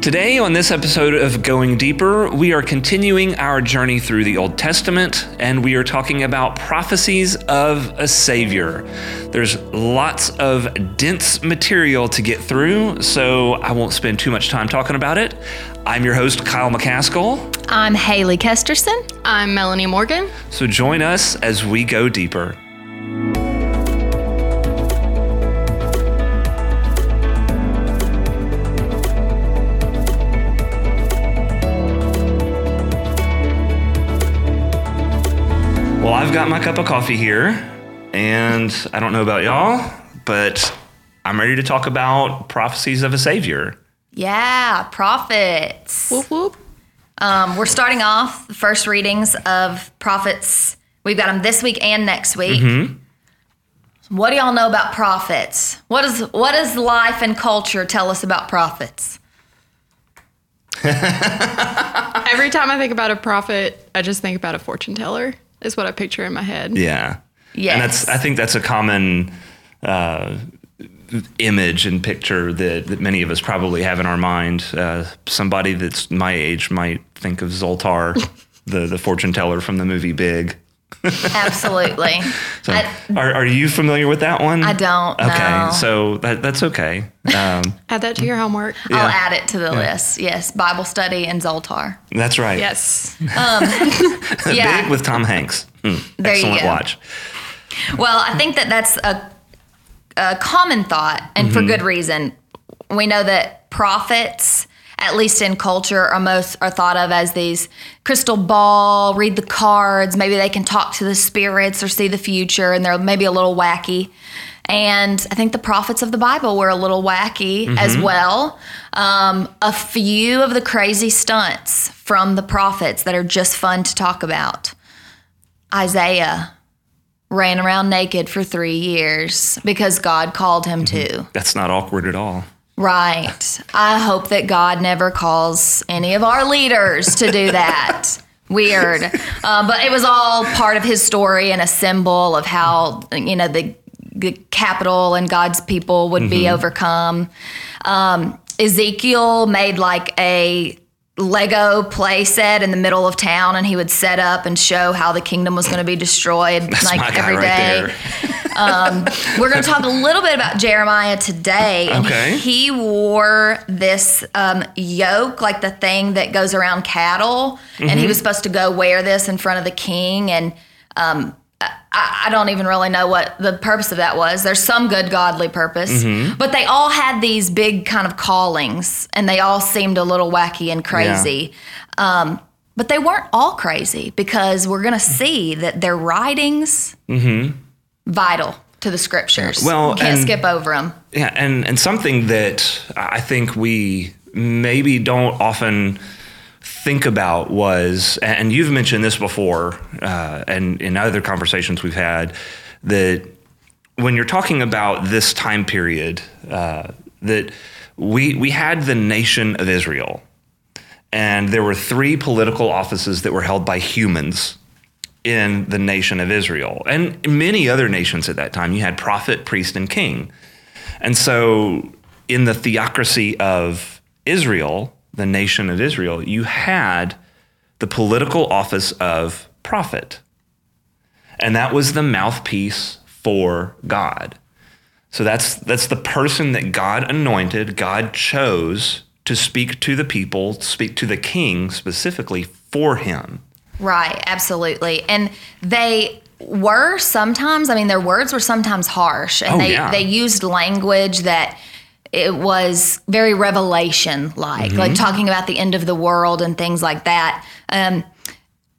Today, on this episode of Going Deeper, we are continuing our journey through the Old Testament and we are talking about prophecies of a Savior. There's lots of dense material to get through, so I won't spend too much time talking about it. I'm your host, Kyle McCaskill. I'm Haley Kesterson. I'm Melanie Morgan. So join us as we go deeper. I've got my cup of coffee here, and I don't know about y'all, but I'm ready to talk about prophecies of a Savior. Yeah, prophets. Whoop whoop. Um, we're starting off the first readings of prophets. We've got them this week and next week. What do y'all know about prophets? What does what does life and culture tell us about prophets? Every time I think about a prophet, I just think about a fortune teller. Is what I picture in my head. Yeah. Yeah. And that's I think that's a common uh, image and picture that, that many of us probably have in our mind. Uh, somebody that's my age might think of Zoltar, the, the fortune teller from the movie Big. Absolutely. So I, are, are you familiar with that one? I don't Okay, know. so that, that's okay. Um, Add that to your homework. I'll add it to the list. Yes, Bible study and Zoltar. that's right. Yes. Yeah. Big with Tom Hanks. Hmm, There you excellent go. watch. Well, I think that that's a, a common thought, and for good reason. We know that prophets, at least in culture, are most are thought of as these crystal ball, read the cards. Maybe they can talk to the spirits or see the future, and they're maybe a little wacky. And I think the prophets of the Bible were a little wacky as well. Um, a few of the crazy stunts from the prophets that are just fun to talk about. Isaiah ran around naked for three years because God called him to. That's not awkward at all. Right. I hope that God never calls any of our leaders to do that. Weird. Uh, but it was all part of his story and a symbol of how, you know, the, the capital and God's people would be overcome. Um, Ezekiel made like a Lego play set in the middle of town and he would set up and show how the kingdom was going to be destroyed That's like every right day. there. We're going to talk a little bit about Jeremiah today. And Okay. he wore this um, yoke, like the thing that goes around cattle. And Mm-hmm. he was supposed to go wear this in front of the king. And um, I, I don't even really know what the purpose of that was. There's some good godly purpose. Mm-hmm. But they all had these big kind of callings, and they all seemed a little wacky and crazy. Um, but they weren't all crazy because we're going to see that their writings vital to the scriptures. Well, You can't and- skip over them. Yeah, and and something that I think we maybe don't often think about was, and you've mentioned this before, uh, and in other conversations we've had, that when you're talking about this time period, uh, that we we had the nation of Israel, and there were three political offices that were held by humans in the nation of Israel, and many other nations at that time. You had prophet, priest, and king. And so, in the theocracy of Israel, the nation of Israel, you had the political office of prophet. And that was the mouthpiece for God. So that's that's the person that God anointed, God chose to speak to the people, speak to the king specifically for him. Right, absolutely. And they were sometimes, I mean, their words were sometimes harsh, and Oh, they, yeah. they used language that it was very revelation like, like talking about the end of the world and things like that. Um,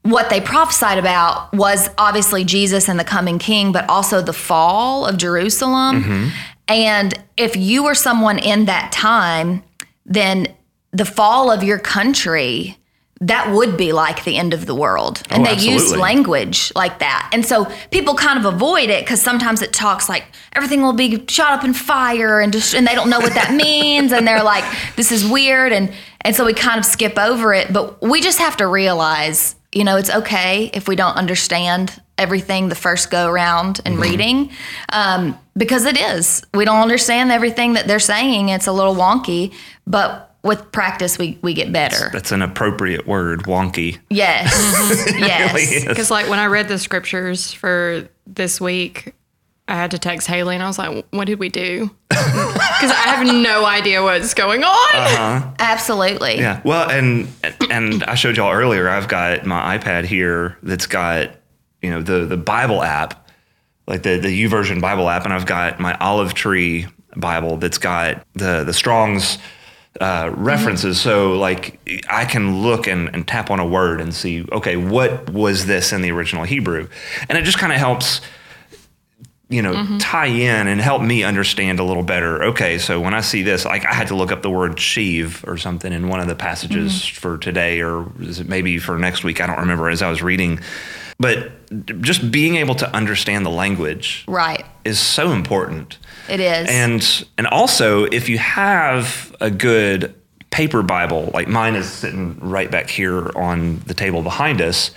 what they prophesied about was obviously Jesus and the coming king, but also the fall of Jerusalem. And if you were someone in that time, then the fall of your country that would be like the end of the world. And Oh, they absolutely. language like that. And so people kind of avoid it because sometimes it talks like everything will be shot up in fire and just and they don't know what that means and they're like, this is weird and and so we kind of skip over it. But we just have to realize, you know, it's okay if we don't understand everything the first go around and reading. Um, because it is. We don't understand everything that they're saying. It's a little wonky, but with practice, we, we get better. That's an appropriate word, wonky. Yes. yes. Really. Because like when I read the scriptures for this week, I had to text Haley and I was like, "What did we do?" Because I have no idea what's going on. Uh-huh. Absolutely. Yeah. Well, and and I showed y'all earlier. I've got my iPad here that's got you know the the Bible app, like the the YouVersion Bible app, and I've got my Olive Tree Bible that's got the the Strong's uh, references. Mm-hmm. So like I can look and, and tap on a word and see, okay, what was this in the original Hebrew, and it just kind of helps you know, mm-hmm. tie in and help me understand a little better. Okay, so when I see this, like I had to look up the word sheave or something in one of the passages mm-hmm. for today, or is it maybe for next week? I don't remember as I was reading. But just being able to understand the language Right. is so important. It is. And and also if you have a good paper Bible, like mine is sitting right back here on the table behind us.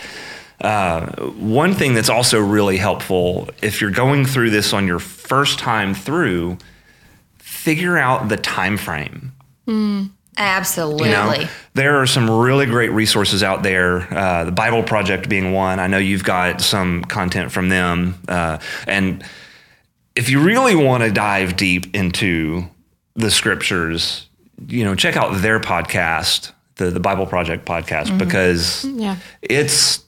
Uh, one thing that's also really helpful if you're going through this on your first time through, figure out the time frame. Absolutely. You know, there are some really great resources out there. Uh, the Bible Project being one. I know you've got some content from them, uh, and if you really want to dive deep into the scriptures, you know, check out their podcast, the the Bible Project podcast, because Yeah. it's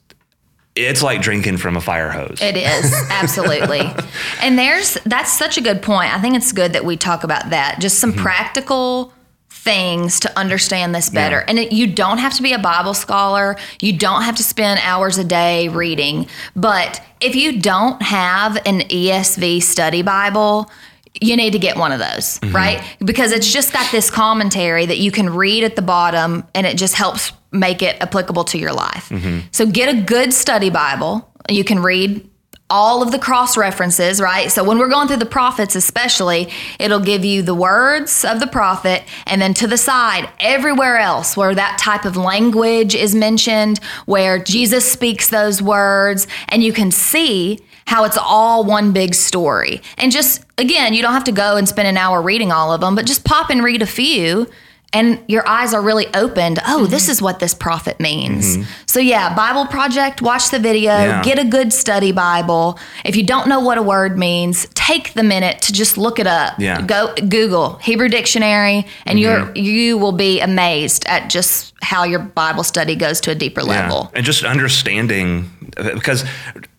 it's like drinking from a fire hose. It is absolutely, and there's that's such a good point. I think it's good that we talk about that. Just some practical things to understand this better. Yeah. And it, you don't have to be a Bible scholar. You don't have to spend hours a day reading. But if you don't have an ESV study Bible. You need to get one of those, mm-hmm. right? Because it's just got this commentary that you can read at the bottom and it just helps make it applicable to your life. Mm-hmm. So get a good study Bible. You can read all of the cross references, right? So when we're going through the prophets, especially, it'll give you the words of the prophet, and then to the side, everywhere else where that type of language is mentioned, where Jesus speaks those words, and you can see how it's all one big story. And just, again, you don't have to go and spend an hour reading all of them, but just pop and read a few. And your eyes are really opened. Oh, this mm-hmm. is what this prophet means. Mm-hmm. So, yeah, Bible Project, watch the video, Yeah. get a good study Bible. If you don't know what a word means, take the minute to just look it up. Yeah. Go Google Hebrew dictionary, and you're mm-hmm. you will be amazed at just how your Bible study goes to a deeper level. And just understanding, because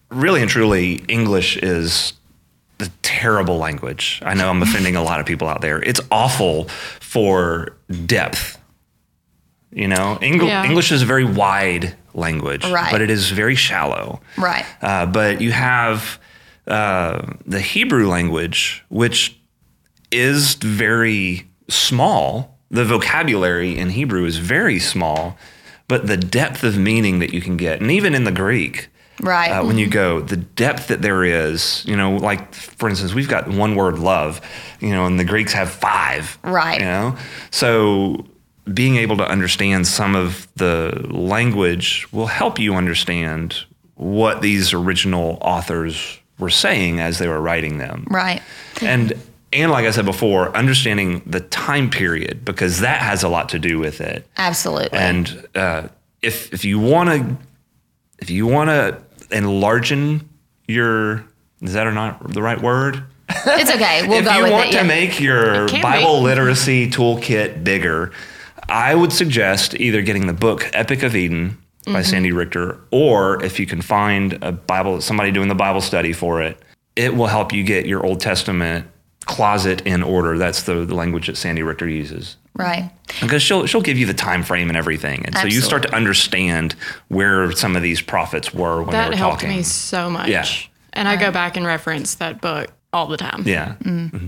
really and truly, English is a terrible language. I know I'm offending a lot of people out there. It's awful for depth. You know, Yeah. English is a very wide language, Right. but it is very shallow. Right. Uh, but you have uh, the Hebrew language, which is very small. The vocabulary in Hebrew is very small, but the depth of meaning that you can get, and even in the Greek, Right. uh, when you go, the depth that there is, you know, like for instance, we've got one word love, you know, and the Greeks have five. Right. You know? So being able to understand some of the language will help you understand what these original authors were saying as they were writing them. right. And and like I said before, understanding the time period because that has a lot to do with it. Absolutely. And uh, if if you want to if you want to enlargen your is that or not the right word? it's okay. We'll if go you with want it. to yeah. make your Bible be. literacy toolkit bigger, I would suggest either getting the book Epic of Eden by Mm-hmm. Sandy Richter, or if you can find a Bible, somebody doing the Bible study for it, it will help you get your Old Testament closet in order. That's the, the language that Sandy Richter uses. Right. Because she'll she'll give you the time frame and everything, and so you start to understand where some of these prophets were when they That were helped talking. me so much. Yeah. And I go back and reference that book all the time. Yeah, mm-hmm. Mm-hmm.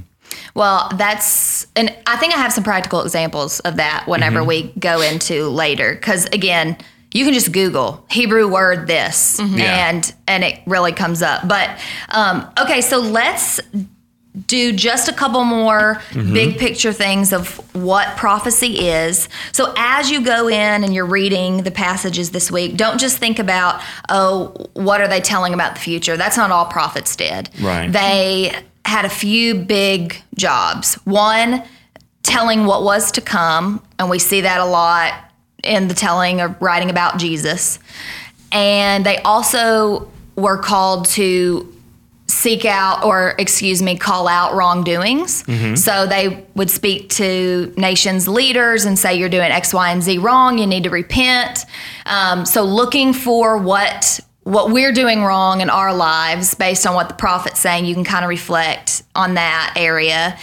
Well, that's, and I think I have some practical examples of that whenever mm-hmm. we go into later. Because again, you can just Google Hebrew word this, Yeah. and and it really comes up. But um, okay, so let's do just a couple more mm-hmm. big picture things of what prophecy is. So as you go in and you're reading the passages this week, don't just think about, oh, what are they telling about the future? That's not all prophets did. Right. They had a few big jobs. One, telling what was to come, and we see that a lot in the telling or writing about Jesus. And they also were called to seek out or excuse me call out wrongdoings. So they would speak to nations leaders and say you're doing x y and z wrong. You need to repent. Um, so looking for what what we're doing wrong in our lives based on what the prophet's saying you can kind of reflect on that area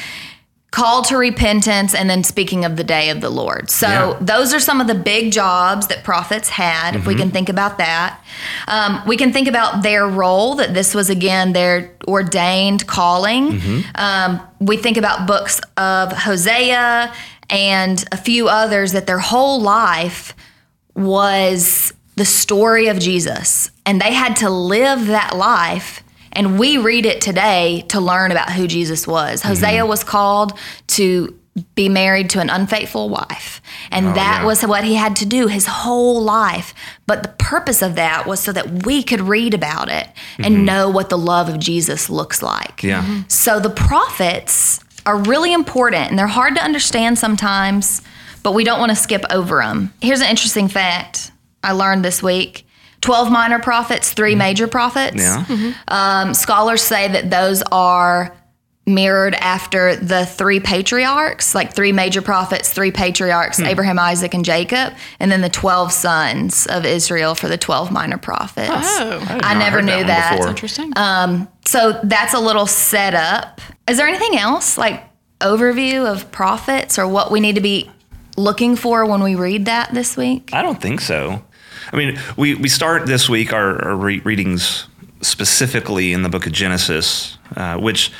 call to repentance and then speaking of the day of the lord. So Yeah. those are some of the big jobs that prophets had if we can think about that. Um, we can think about their role that this was again their ordained calling. Um, we think about books of hosea and a few others that their whole life was the story of jesus. And they had to live that life and we read it today to learn about who Jesus was. Mm-hmm. Hosea was called to be married to an unfaithful wife. And oh, that yeah. was what he had to do his whole life. But the purpose of that was so that we could read about it and mm-hmm. know what the love of Jesus looks like. Yeah. Mm-hmm. So the prophets are really important and they're hard to understand sometimes, but we don't want to skip over them. Here's an interesting fact I learned this week 12 minor prophets, three mm-hmm. major prophets. Yeah. Mm-hmm. Um, scholars say that those are mirrored after the three patriarchs, like three major prophets, three patriarchs, hmm. Abraham, Isaac, and Jacob, and then the 12 sons of Israel for the 12 minor prophets. Oh, had I never knew one that. before. interesting. Um, so that's a little setup. Is there anything else, like overview of prophets or what we need to be looking for when we read that this week? I don't think so. I mean, we, we start this week our, our re- readings specifically in the book of Genesis, uh, which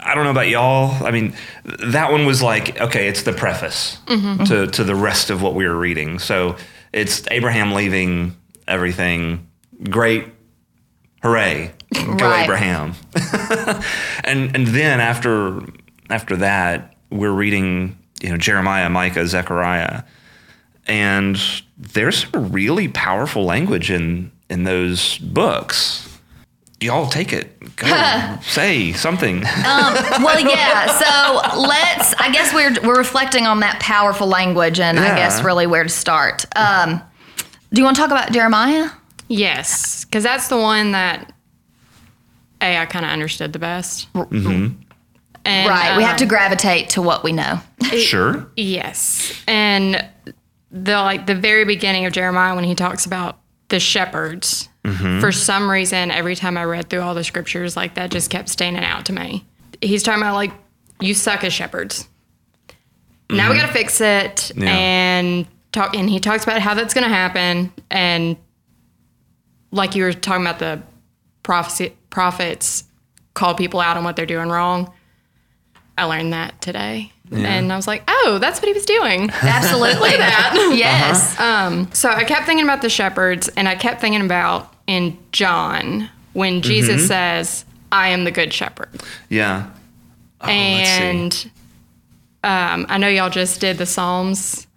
I don't know about y'all. I mean, that one was like, okay, it's the preface to, to the rest of what we were reading. So it's Abraham leaving everything. Great. Hooray. Go Right. Abraham. and and then after after that, we're reading, you know, Jeremiah, Micah, Zechariah. And there's some really powerful language in in those books. Y'all take it. Go say something. well, yeah. So let's. I guess we're we're reflecting on that powerful language, and I guess really where to start. Um, do you want to talk about Jeremiah? yes, because that's the one that a I kind of understood the best. Mm-hmm. And, right. we have to um, gravitate to what we know. sure. Yes, and the like the very beginning of Jeremiah when he talks about the shepherds. Mm-hmm. For some reason, every time I read through all the scriptures, like that just kept standing out to me. He's talking about like you suck as shepherds. Now we mm-hmm. got to fix it, Yeah. and talk. And he talks about how that's going to happen, and like you were talking about the prophecy, prophets call people out on what they're doing wrong. I learned that today. And I was like, oh, that's what he was doing. Absolutely. that. yes. Uh-huh. Um, so I kept thinking about the shepherds and I kept thinking about in John when mm-hmm. Jesus says, I am the good shepherd. Yeah. Oh, and um, I know y'all just did the Psalms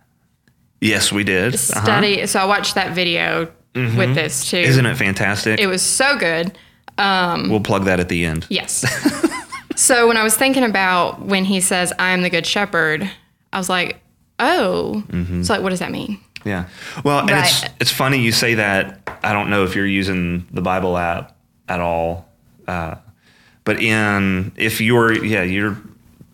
Yes, we did. Uh-huh. study. So I watched that video mm-hmm. with this too. Isn't it fantastic? It was so good. Um, we'll plug that at the end. Yes. so when I was thinking about when he says, I am the good shepherd, I was like, oh. So like, what does that mean? Yeah. Well, and it's it's funny you say that. I don't know if you're using the Bible app at all, uh, but in if you're yeah you're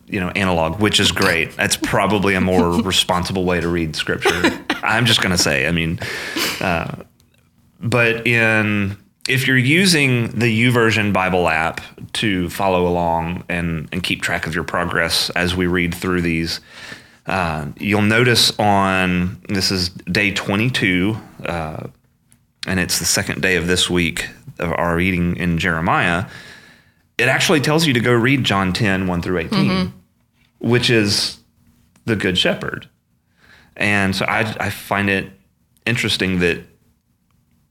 you know analog, which is great. That's probably a more responsible way to read Scripture. I'm just gonna say. I mean, uh, but in if you're using the YouVersion Bible app to follow along and and keep track of your progress as we read through these. Uh, you'll notice on this is day 22, uh, and it's the second day of this week of our reading in Jeremiah. It actually tells you to go read John 10, 1 through 18, which is the Good Shepherd. And so I, I find it interesting that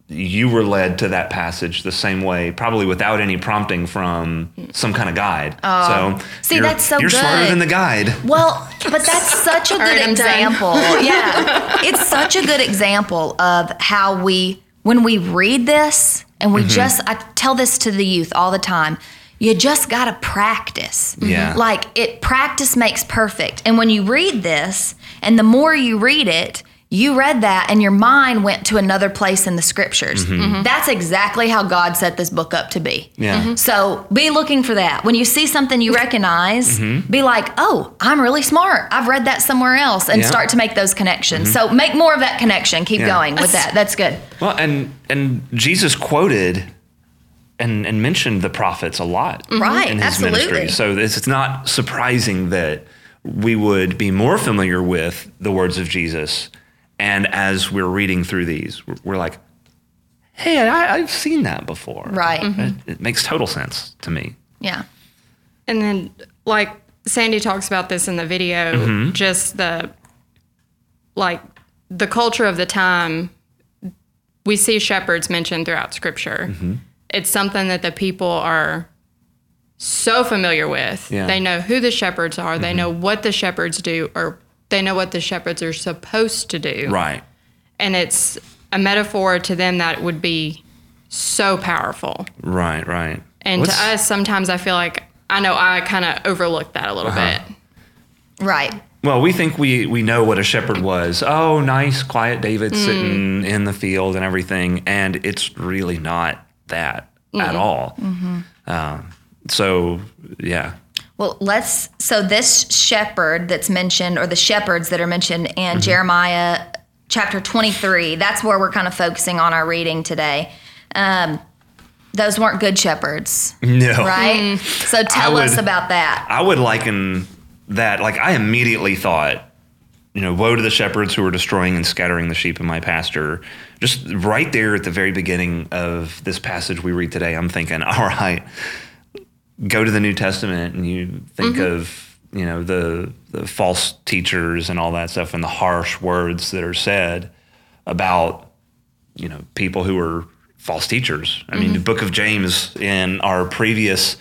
you were led to that passage the same way, probably without any prompting from some kind of guide. Oh. so See, you're- that's so You're smarter than the guide. Well, but that's such a good right, I'm done. example. Yeah. It's such a good example of how we, when we read this and we mm-hmm. just, I tell this to the youth all the time, you just got to practice. Mm-hmm. Yeah. Like it practice makes perfect. And when you read this, and the more you read it, you read that and your mind went to another place in the scriptures. That's exactly how God set this book up to be. Mm-hmm. Yeah. Mhm. So be looking for that. When you see something you recognize, Mm-hmm. be like, oh, I'm really smart. I've read that somewhere else and Yeah. start to make those connections. So make more of that connection. Keep Yeah. going with that. That's good. Well, and and Jesus quoted and and mentioned the prophets a lot Right. in his Absolutely. ministry. So it's, it's not surprising that we would be more familiar with the words of Jesus. And as we're reading through these, we're, we're like, "Hey, I, I've seen that before." Right. It, mm-hmm. it makes total sense to me. Yeah. And then, like Sandy talks about this in the video, mm-hmm. just the like the culture of the time. We see shepherds mentioned throughout Scripture. Mm-hmm. It's something that the people are so familiar with. Yeah. They know who the shepherds are. They know what the shepherds do, or they know what the shepherds are supposed to do. Right. And it's a metaphor to them that would be so powerful. Right. Right. And What's- to us, sometimes I feel like I know I kind of overlooked that a little Uh-huh. bit. Right. Well, we think we we know what a shepherd was. Oh, nice, quiet David Mm. sitting in the field and everything, and it's really not that at all. Mm-hmm. Um, so, yeah, Well, let's. So this shepherd that's mentioned, or the shepherds that are mentioned in Jeremiah chapter 23, that's where we're kind of focusing on our reading today. Um, those weren't good shepherds, no, right? So tell us about that. I would liken that. Like, I immediately thought, you know, woe to the shepherds who are destroying and scattering the sheep in my pasture. Just right there at the very beginning of this passage we read today, I'm thinking, all right, go to the New Testament and you think mm-hmm. of, you know, the the false teachers and all that stuff and the harsh words that are said about, you know, people who are false teachers. I mean, the mm-hmm. book of James in our previous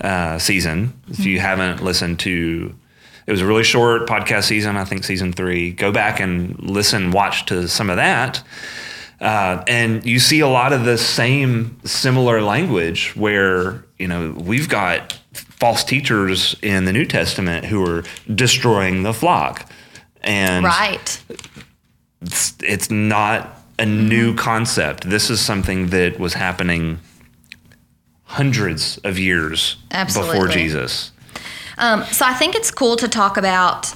uh, season, if you mm-hmm. haven't listened to it was a really short podcast season, I think season three. Go back and listen, watch to some of that. Uh, and you see a lot of the same similar language where, you know, we've got false teachers in the New Testament who are destroying the flock. And Right. it's, it's not a new concept. This is something that was happening hundreds of years before Jesus. Um, so I think it's cool to talk about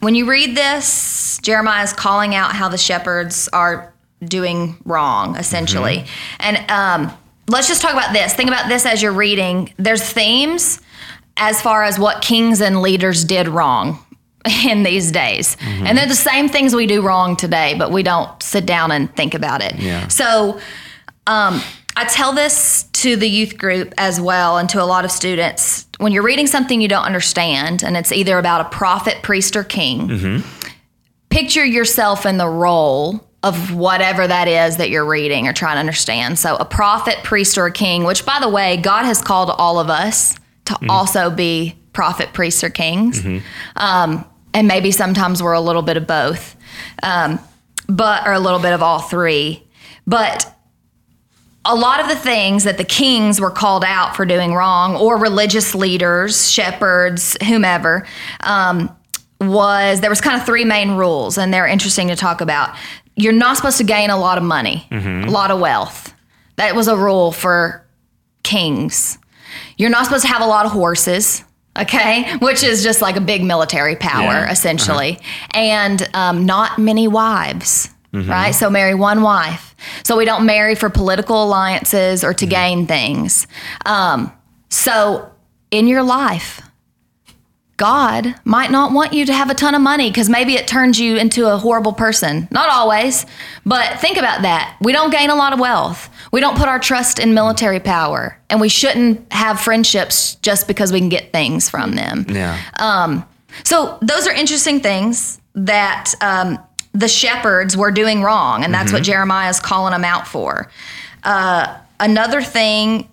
when you read this, Jeremiah is calling out how the shepherds are doing wrong, essentially. And um, let's just talk about this. Think about this as you're reading. There's themes as far as what kings and leaders did wrong in these days. And they're the same things we do wrong today, but we don't sit down and think about it. Yeah. So um, I tell this to the youth group as well and to a lot of students. When you're reading something you don't understand, and it's either about a prophet, priest, or king, picture yourself in the role of whatever that is that you're reading or trying to understand. So, a prophet, priest, or king, which, by the way, God has called all of us to also be prophet, priests, or kings. Um, and maybe sometimes we're a little bit of both, um, but or a little bit of all three. But a lot of the things that the kings were called out for doing wrong, or religious leaders, shepherds, whomever, um, was there was kind of three main rules, and they're interesting to talk about. You're not supposed to gain a lot of money, a lot of wealth. That was a rule for kings. You're not supposed to have a lot of horses, okay, which is just like a big military power, Yeah. essentially, and um, not many wives, right? So marry one wife. So we don't marry for political alliances or to gain things. Um, so in your life, God might not want you to have a ton of money because maybe it turns you into a horrible person. Not always, but think about that. We don't gain a lot of wealth. We don't put our trust in military power, and we shouldn't have friendships just because we can get things from them. Yeah. So those are interesting things that um, the shepherds were doing wrong, and that's what Jeremiah is calling them out for. Uh, another thing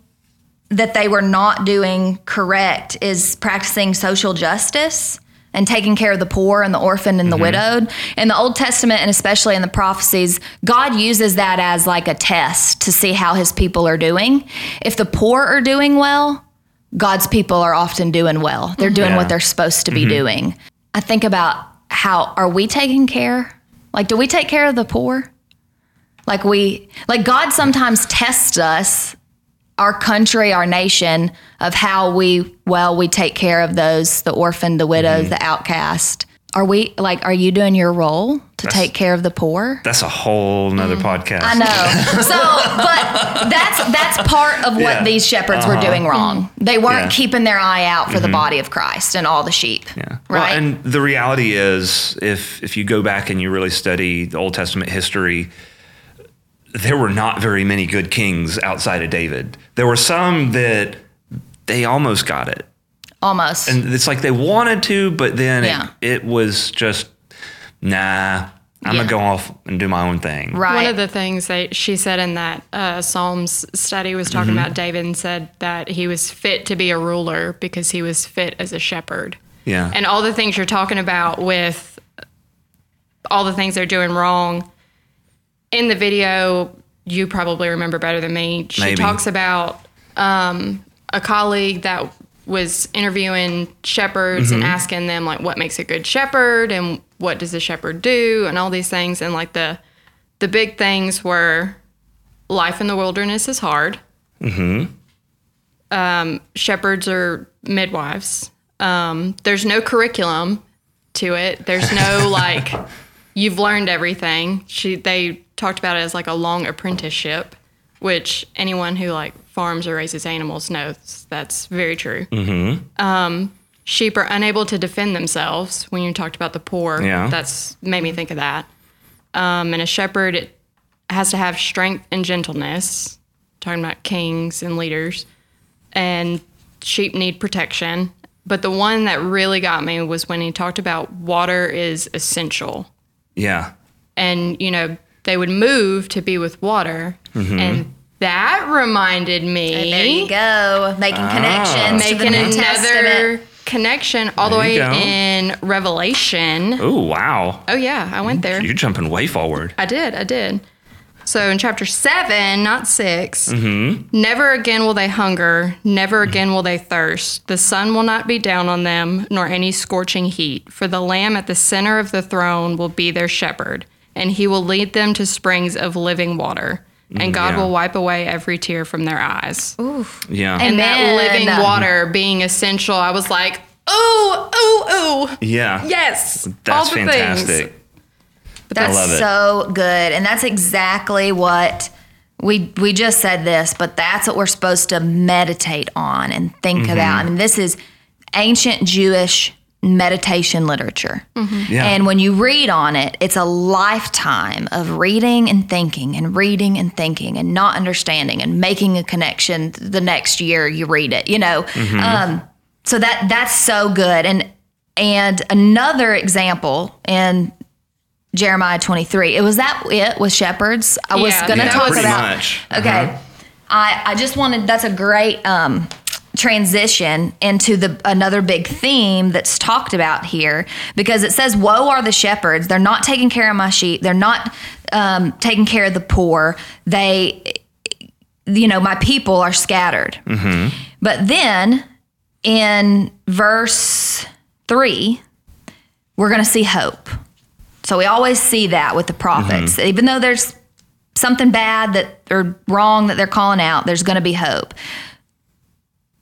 that they were not doing correct is practicing social justice and taking care of the poor and the orphan and the mm-hmm. widowed. In the Old Testament and especially in the prophecies, God uses that as like a test to see how his people are doing. If the poor are doing well, God's people are often doing well. They're doing Yeah. what they're supposed to be mm-hmm. doing. I think about how are we taking care? Like, do we take care of the poor? Like we, like God sometimes tests us, our country, our nation, of how we well we take care of those, the orphan, the widow, mm-hmm. the outcast. Are we like? Are you doing your role to take care of the poor? That's a whole nother mm. podcast. I know. So, but that's that's part of what Yeah. these shepherds were uh-huh. doing wrong. They weren't Yeah. Mm-hmm. keeping their eye out for the mm-hmm. body of Christ and all the sheep. Yeah. Well, Right. and the reality is, if if you go back and you really study the Old Testament history, there were not very many good kings outside of David. There were some that they almost got it, Almost. and it's like they wanted to, but then Yeah. it, it was just, nah. I'm Yeah. gonna go off and do my own thing. right. One of the things that she said in that uh, Psalms study was talking Mm-hmm. about David and said that he was fit to be a ruler because he was fit as a shepherd. Yeah. And all the things you're talking about with all the things they're doing wrong in the video, you probably remember better than me. She Maybe. talks about um, a colleague that was interviewing shepherds and asking them like what makes a good shepherd and what does a shepherd do and all these things and like the the big things were life in the wilderness is hard. Um, shepherds are midwives. Um, there's no curriculum to it. There's no like you've learned everything. She they talked about it as like a long apprenticeship, which anyone who like farms or raises animals knows that's very true. Mm-hmm. Um, sheep are unable to defend themselves. When you talked about the poor, Yeah. that's made me think of that. Um, and a shepherd it has to have strength and gentleness. Talking about kings and leaders, and sheep need protection. But the one that really got me was when he talked about water is essential Yeah. and you know they would move to be with water Mm-hmm. and that reminded me there you go. Making Ah. connections to the making another Testament. connection all the way go. in revelation Oh wow. oh yeah i went there You're jumping way forward. i did i did so in chapter 7 not 6 Mm-hmm. never again will they hunger never again will they thirst the sun will not be down on them nor any scorching heat for the lamb at the center of the throne will be their shepherd and he will lead them to springs of living water and god yeah. will wipe away every tear from their eyes Yeah. and that Amen. living water being essential i was like ooh ooh ooh yeah. yes That's all the fantastic. things That's love it. so good. And that's exactly what we we just said this, but that's what we're supposed to meditate on and think Mm-hmm. about. I mean, this is ancient Jewish meditation literature. Yeah. And when you read on it, it's a lifetime of reading and thinking and reading and thinking and not understanding and making a connection the next year you read it, you know. Mm-hmm. Um, so that that's so good. And and another example in Jeremiah 23. It was that it with shepherds. I was Yeah, going to that talk was- pretty about much. Okay. Uh-huh. I I just wanted that's a great um transition into the another big theme that's talked about here because it says woe are the shepherds they're not taking care of my sheep they're not um, taking care of the poor they you know my people are scattered but then in verse 3 we're going to see hope so we always see that with the prophets. Mm-hmm. Even though there's something bad that or wrong that they're calling out there's going to be hope.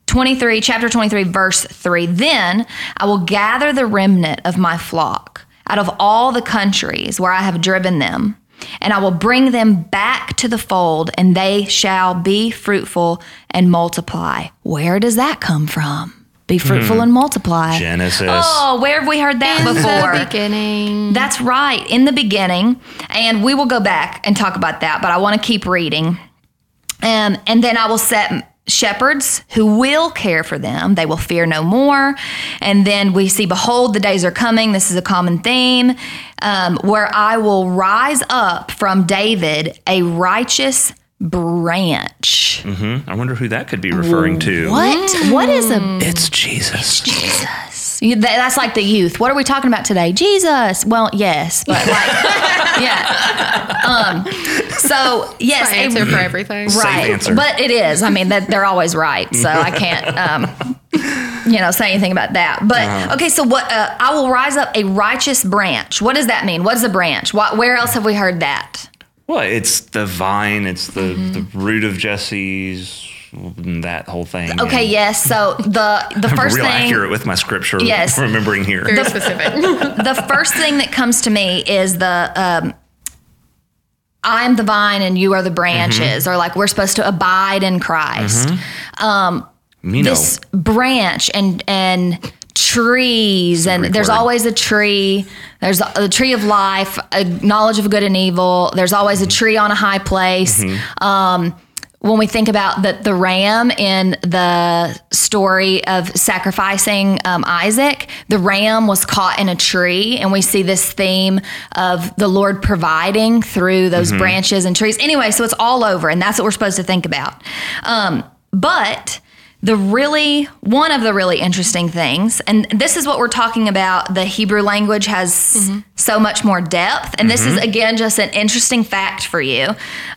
23 chapter 23 verse 3 then i will gather the remnant of my flock out of all the countries where i have driven them and i will bring them back to the fold and they shall be fruitful and multiply. Where does that come from be fruitful and multiply Genesis. oh where have we heard that before the beginning that's right, in the beginning. And we will go back and talk about that, but I want to keep reading. Um, and then I will set shepherds who will care for them. They will fear no more. And then we see, behold, the days are coming. This is a common theme um, where I will rise up from David a righteous branch. Mm-hmm. I wonder who that could be referring to. What? What is a It's Jesus. Jesus. You- that- That's like the youth. What are we talking about today? Jesus. Well, yes, but like, yeah. um, so yes, My a- answer for everything. Safe right. answer. But it is. I mean, that they're always right, so I can't, um, you know, say anything about that. But Uh-huh. okay, so what? Uh, I will rise up a righteous branch. What does that mean? What is a branch? What? Where else have we heard that? Well, it's the vine, it's the, Mm-hmm. the root of Jesse's, that whole thing. Okay, And yes. So the the I'm first real thing. accurate with my scripture, Yes. remembering here. Very specific. the first thing that comes to me is the um, I'm the vine and you are the branches, or like we're supposed to abide in Christ. Me know. This branch and and trees and there's always a tree. There's a, tree of life a knowledge of good and evil. There's always a tree on a high place. Um, when we think about the, the ram in the story of sacrificing um, Isaac, the ram was caught in a tree, and we see this theme of the Lord providing through those branches and trees. Anyway, so it's all over, and that's what we're supposed to think about. Um, but the really one of the really interesting things and this is what we're talking about the hebrew language has mm-hmm. so much more depth and this is mm-hmm. again just an interesting fact for you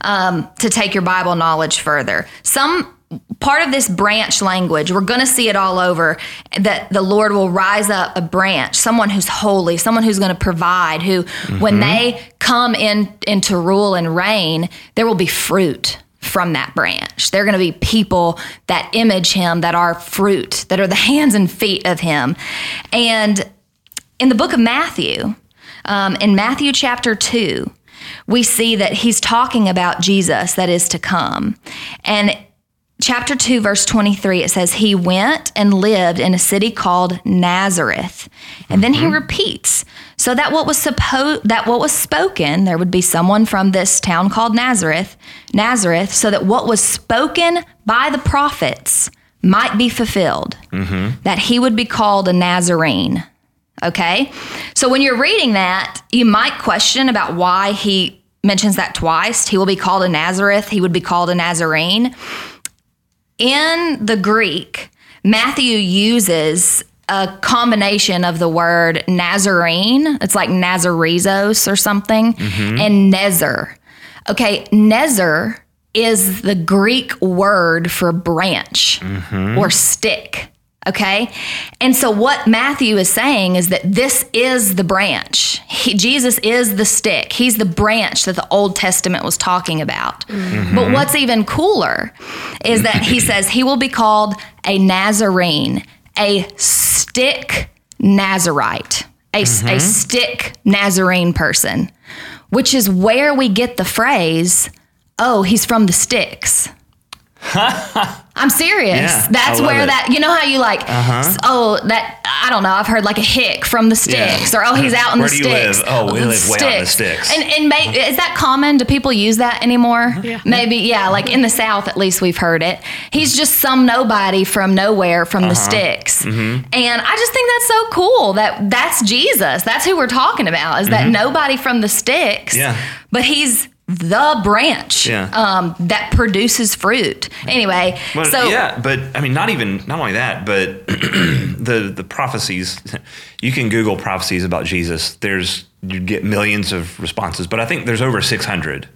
um, to take your bible knowledge further. Some part of this branch language we're going to see it all over that the lord will rise up a branch someone who's holy someone who's going to provide who when mm-hmm. they come in into rule and reign there will be fruit from that branch. They're going to be people that image him, that are fruit, that are the hands and feet of him. And in the book of Matthew, um, in Matthew chapter 2, we see that he's talking about Jesus that is to come. And chapter 2 verse 23 it says he went and lived in a city called Nazareth and then he mm-hmm. repeats so that what was supposed that what was spoken there would be someone from this town called Nazareth Nazareth so that what was spoken by the prophets might be fulfilled mm-hmm. that he would be called a Nazarene Okay. So when you're reading that, you might question about why he mentions that twice. He will be called a Nazareth, he would be called a Nazarene. In the Greek, Matthew uses a combination of the word Nazarene, it's like Nazarizos or something, mm-hmm. and Nezer. Okay, Nezer is the Greek word for branch mm-hmm. or stick. Okay. And so what Matthew is saying is that this is the branch. He, Jesus is the stick. He's the branch that the Old Testament was talking about. Mm-hmm. But what's even cooler is that he says he will be called a Nazarene, a stick Nazarite, a, a mm-hmm. stick Nazarene person, which is where we get the phrase, oh, he's from the sticks. I'm serious. Yeah, That's where it. that you know how you like s- oh that I don't know I've heard like a hick from the sticks or oh he's out in Where the do you sticks. live? Oh, we live way out in the sticks. And and may, is that common? Do people use that anymore? Yeah. Maybe yeah. Like in the South, at least we've heard it. He's just some nobody from nowhere from Uh-huh. the sticks. Mm-hmm. And I just think that's so cool that that's Jesus. That's who we're talking about. Is that nobody from the sticks? Mm-hmm. Yeah. But he's the branch Yeah. um, that produces fruit. Anyway, But so yeah, but I mean, not even not only that, but the the prophecies. You can Google prophecies about Jesus. There's you get millions of responses, but I think there's over 600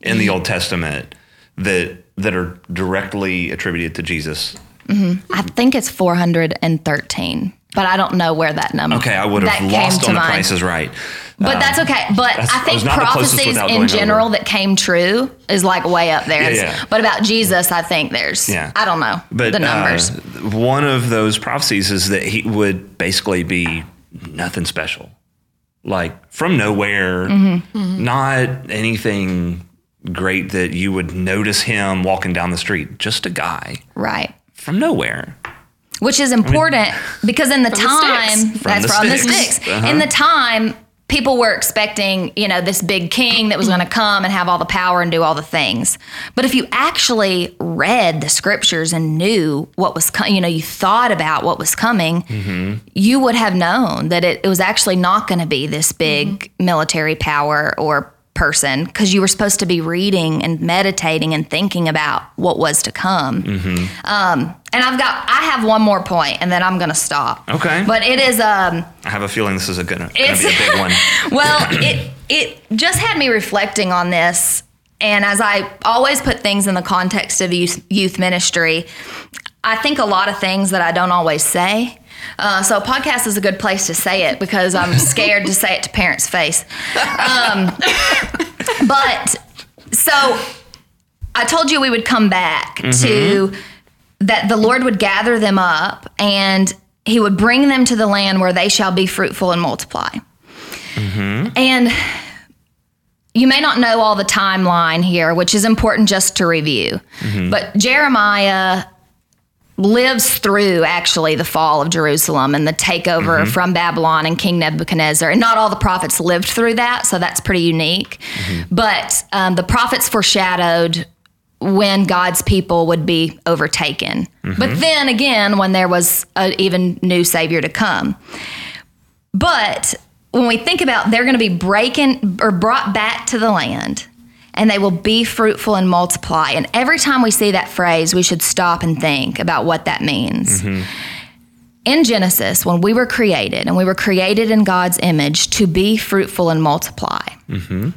in the Old Testament that that are directly attributed to Jesus. I think it's 413, but I don't know where that number. Okay, I would have lost on the mind. prices right. But Um, that's okay. But that's- I I think was not the closest prophecies in general over. that came true is like way up there. Yeah, yeah. But about Jesus, I think there's Yeah. I don't know But the numbers. Uh, one of those prophecies is that he would basically be nothing special, like from nowhere, Mm-hmm. not anything great that you would notice him walking down the street. Just a guy right. from nowhere. Which is important because in the From the time sticks. From that's the from sticks. the sticks. Uh-huh. In the time people were expecting, you know, this big king that was going to come and have all the power and do all the things. But if you actually read the scriptures and knew what was coming, you know, you thought about what was coming, Mm-hmm. you would have known that it, it was actually not going to be this big military power or person because you were supposed to be reading and meditating and thinking about what was to come. Mm-hmm. Um, and I've got, I have one more point, and then I'm going to stop. Okay. But it is, um, I have a feeling this is a good, gonna, gonna It's- be a big one. well, it it just had me reflecting on this. And as I always put things in the context of youth, youth ministry, I think a lot of things that I don't always say. Uh, so a podcast is a good place to say it because I'm scared to say it to parents' face. Um, but so I told you we would come back to that the Lord would gather them up and he would bring them to the land where they shall be fruitful and multiply. Mm-hmm. And you may not know all the timeline here, which is important just to review. Mm-hmm. But Jeremiah lives through actually the fall of Jerusalem and the takeover mm-hmm. from Babylon and King Nebuchadnezzar. And not all the prophets lived through that, so that's pretty unique. But um, the prophets foreshadowed when God's people would be overtaken. Mm-hmm. But then again, when there was an even new Savior to come. But when we think about they're going to be breaking or brought back to the land and they will be fruitful and multiply. And every time we see that phrase, we should stop and think about what that means. Mm-hmm. In Genesis, when we were created and we were created in God's image to be fruitful and multiply, mm-hmm.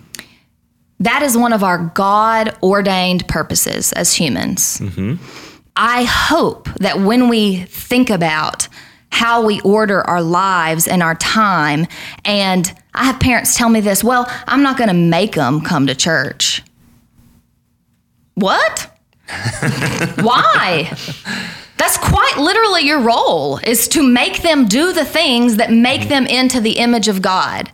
That is one of our God ordained purposes as humans. Mm-hmm. I hope that when we think about how we order our lives and our time, and I have parents tell me this, well, I'm not going to make them come to church. What? Why? That's quite literally your role is to make them do the things that make mm-hmm. them into the image of God.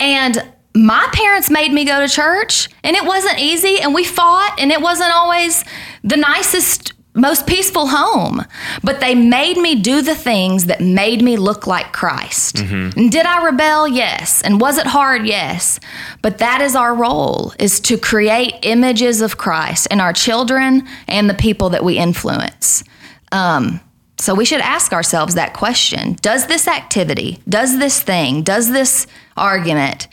And my parents made me go to church and it wasn't easy and we fought and it wasn't always the nicest most peaceful home but they made me do the things that made me look like Christ. And did I rebel? Yes. And was it hard? Yes. But that is our role is to create images of Christ in our children and the people that we influence. Um, so we should ask ourselves that question Does this activity, does this thing, does this argument,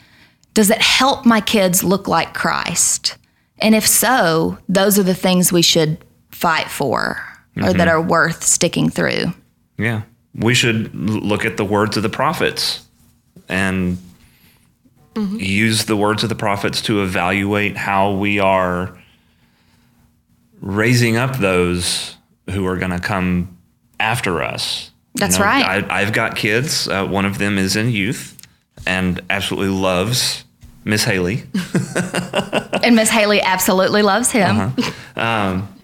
does it help my kids look like Christ? And if so, those are the things we should fight for or that are worth sticking through. Yeah. We should look at the words of the prophets and use the words of the prophets to evaluate how we are raising up those who are going to come after us. You That's right. I, I've got kids. Uh, one of them is in youth and absolutely loves Miss Haley. And Miss Haley absolutely loves him. Uh-huh. Um,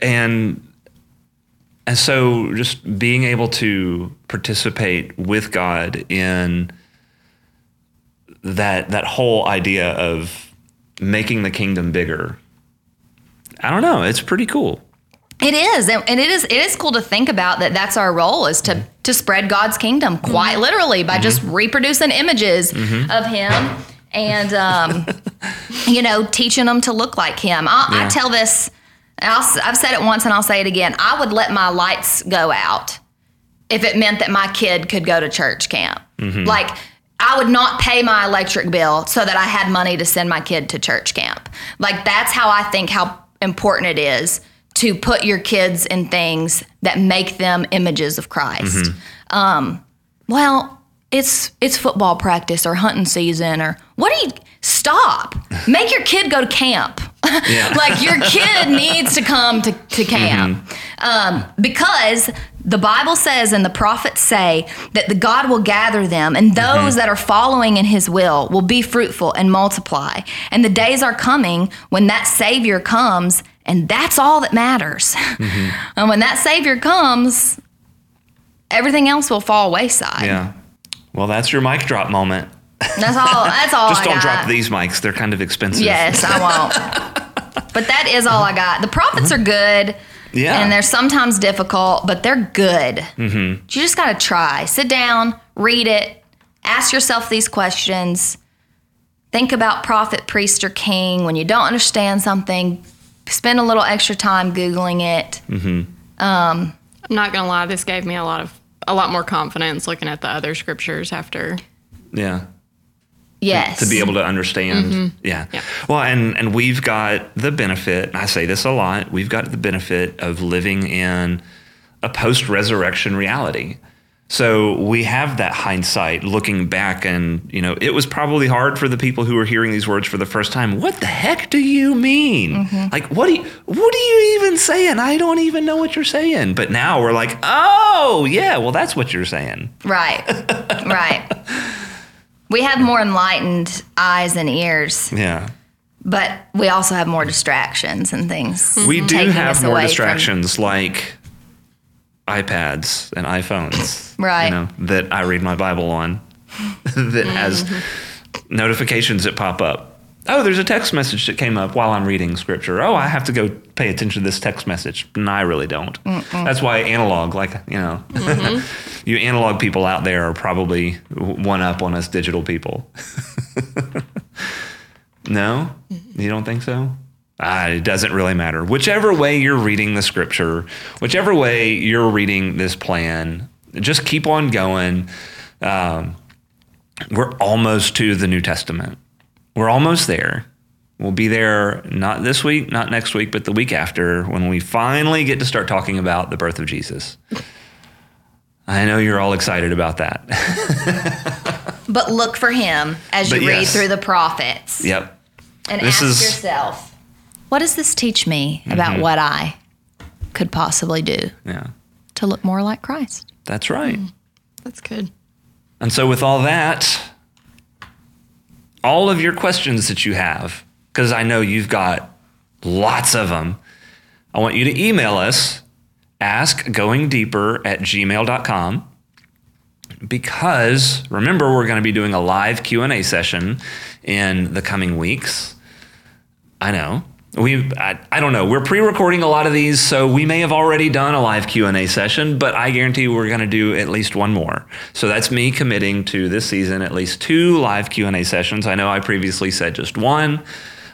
and and so just being able to participate with God in that that whole idea of making the kingdom bigger. I don't know, it's pretty cool. It is, and and it is. It is cool to think about that. That's our role is to mm-hmm. To spread God's kingdom, quite mm-hmm. literally, by just mm-hmm. reproducing images mm-hmm. of Him, and um, you know, teaching them to look like Him. I, I tell this. I'll, s- I've said it once, and I'll say it again. I would let my lights go out if it meant that my kid could go to church camp. Like. I would not pay my electric bill so that I had money to send my kid to church camp. Like that's how I think how important it is to put your kids in things that make them images of Christ. Um, well, it's it's football practice or hunting season or what do you stop? Make your kid go to camp. like your kid needs to come to, to camp. Um, because the Bible says and the prophets say that the God will gather them and those that are following in his will will be fruitful and multiply. And the days are coming when that Savior comes and that's all that matters. and when that Savior comes, everything else will fall wayside. Yeah. Well, that's your mic drop moment. That's all. That's all. Just I don't got. drop these mics. They're kind of expensive. Yes, I won't. but that is all I got. The prophets are good. Yeah. And they're sometimes difficult, but they're good. Mm-hmm. You just got to try. Sit down, read it, ask yourself these questions. Think about prophet, priest, or king. When you don't understand something, spend a little extra time Googling it. Mm-hmm. Um, I'm not gonna lie, this gave me a lot of a lot more confidence looking at the other scriptures after. Yeah. Yes. to be able to understand. Mm-hmm. Yeah. Yeah. Well, and and we've got the benefit. I say this a lot. We've got the benefit of living in a post-resurrection reality. So we have that hindsight looking back, and you know, it was probably hard for the people who were hearing these words for the first time. What the heck do you mean? Mm-hmm. Like, what do you, what are you even saying? I don't even know what you're saying. But now we're like, oh yeah, well that's what you're saying. Right. right. We have more enlightened eyes and ears, Yeah. but we also have more distractions and things. We do have more away from- distractions like iPads and iPhones. Right. You know, that I read my Bible on that has Mm-hmm. notifications that pop up. Oh, there's a text message that came up while I'm reading scripture. Oh, I have to go pay attention to this text message. No, I really don't. That's why analog, like, you know, Mm-hmm. you analog people out there are probably one up on us digital people. No? You don't think so? Ah, it doesn't really matter. Whichever way you're reading the scripture, whichever way you're reading this plan, just keep on going. Um, we're almost to the New Testament. We're almost there. We'll be there not this week, not next week, but the week after when we finally get to start talking about the birth of Jesus. I know you're all excited about that. But look for him as you But read through the prophets yep. and This ask is- yourself, what does this teach me about mm-hmm. what I could possibly do Yeah. to look more like Christ? That's right. Mm. That's good. And so, with all that, all of your questions that you have, because I know you've got lots of them, I want you to email us, askgoingdeeper at gmail.com. Because remember, we're going to be doing a live Q&A session in the coming weeks. I know. We I, I don't know. We're pre-recording a lot of these, so we may have already done a live Q&A session, but I guarantee we're going to do at least one more. So that's me committing to this season at least two live Q&A sessions. I know I previously said just one.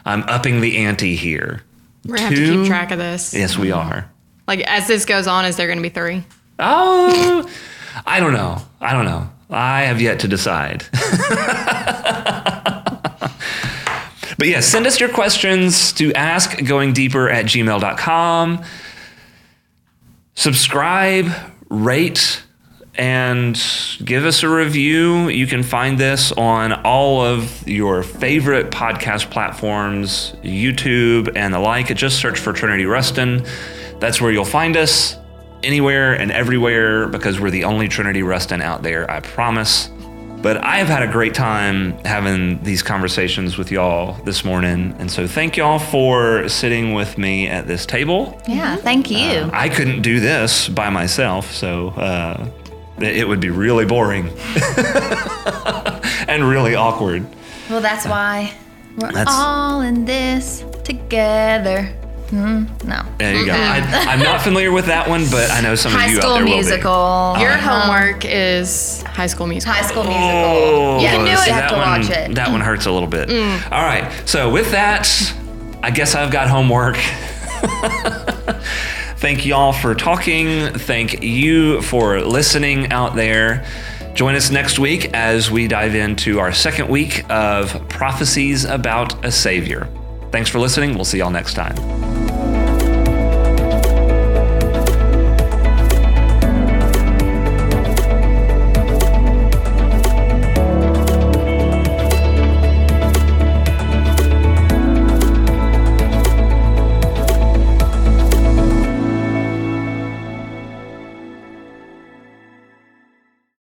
I'm upping the ante here. We're gonna have to keep track of this. Yes, we are. Like as this goes on, is there gonna be three? Oh, I don't know. I don't know. I have yet to decide. but yeah, send us your questions to askgoingdeeper at gmail.com. Subscribe, rate, and give us a review. You can find this on all of your favorite podcast platforms, YouTube and the like. Just search for Trinity Ruston. That's where you'll find us anywhere and everywhere because we're the only Trinity Ruston out there, I promise. But I have had a great time having these conversations with y'all this morning. And so thank y'all for sitting with me at this table. Yeah, thank you. I couldn't do this by myself, so uh, it it would be really boring and really awkward. well, that's why we're That's- all in this together. Hmm, no. There you go. I, I'm not familiar with that one, but I know some High of you out School there Musical. Your Uh-huh. homework is High School Musical. High School Musical. Oh, you can do see, it. You have that to one, watch it. That one hurts a little bit. Mm. All right. So with that, I guess I've got homework. Thank y'all for talking. Thank you for listening out there. Join us next week as we dive into our second week of prophecies about a Savior. Thanks for listening. We'll see y'all next time.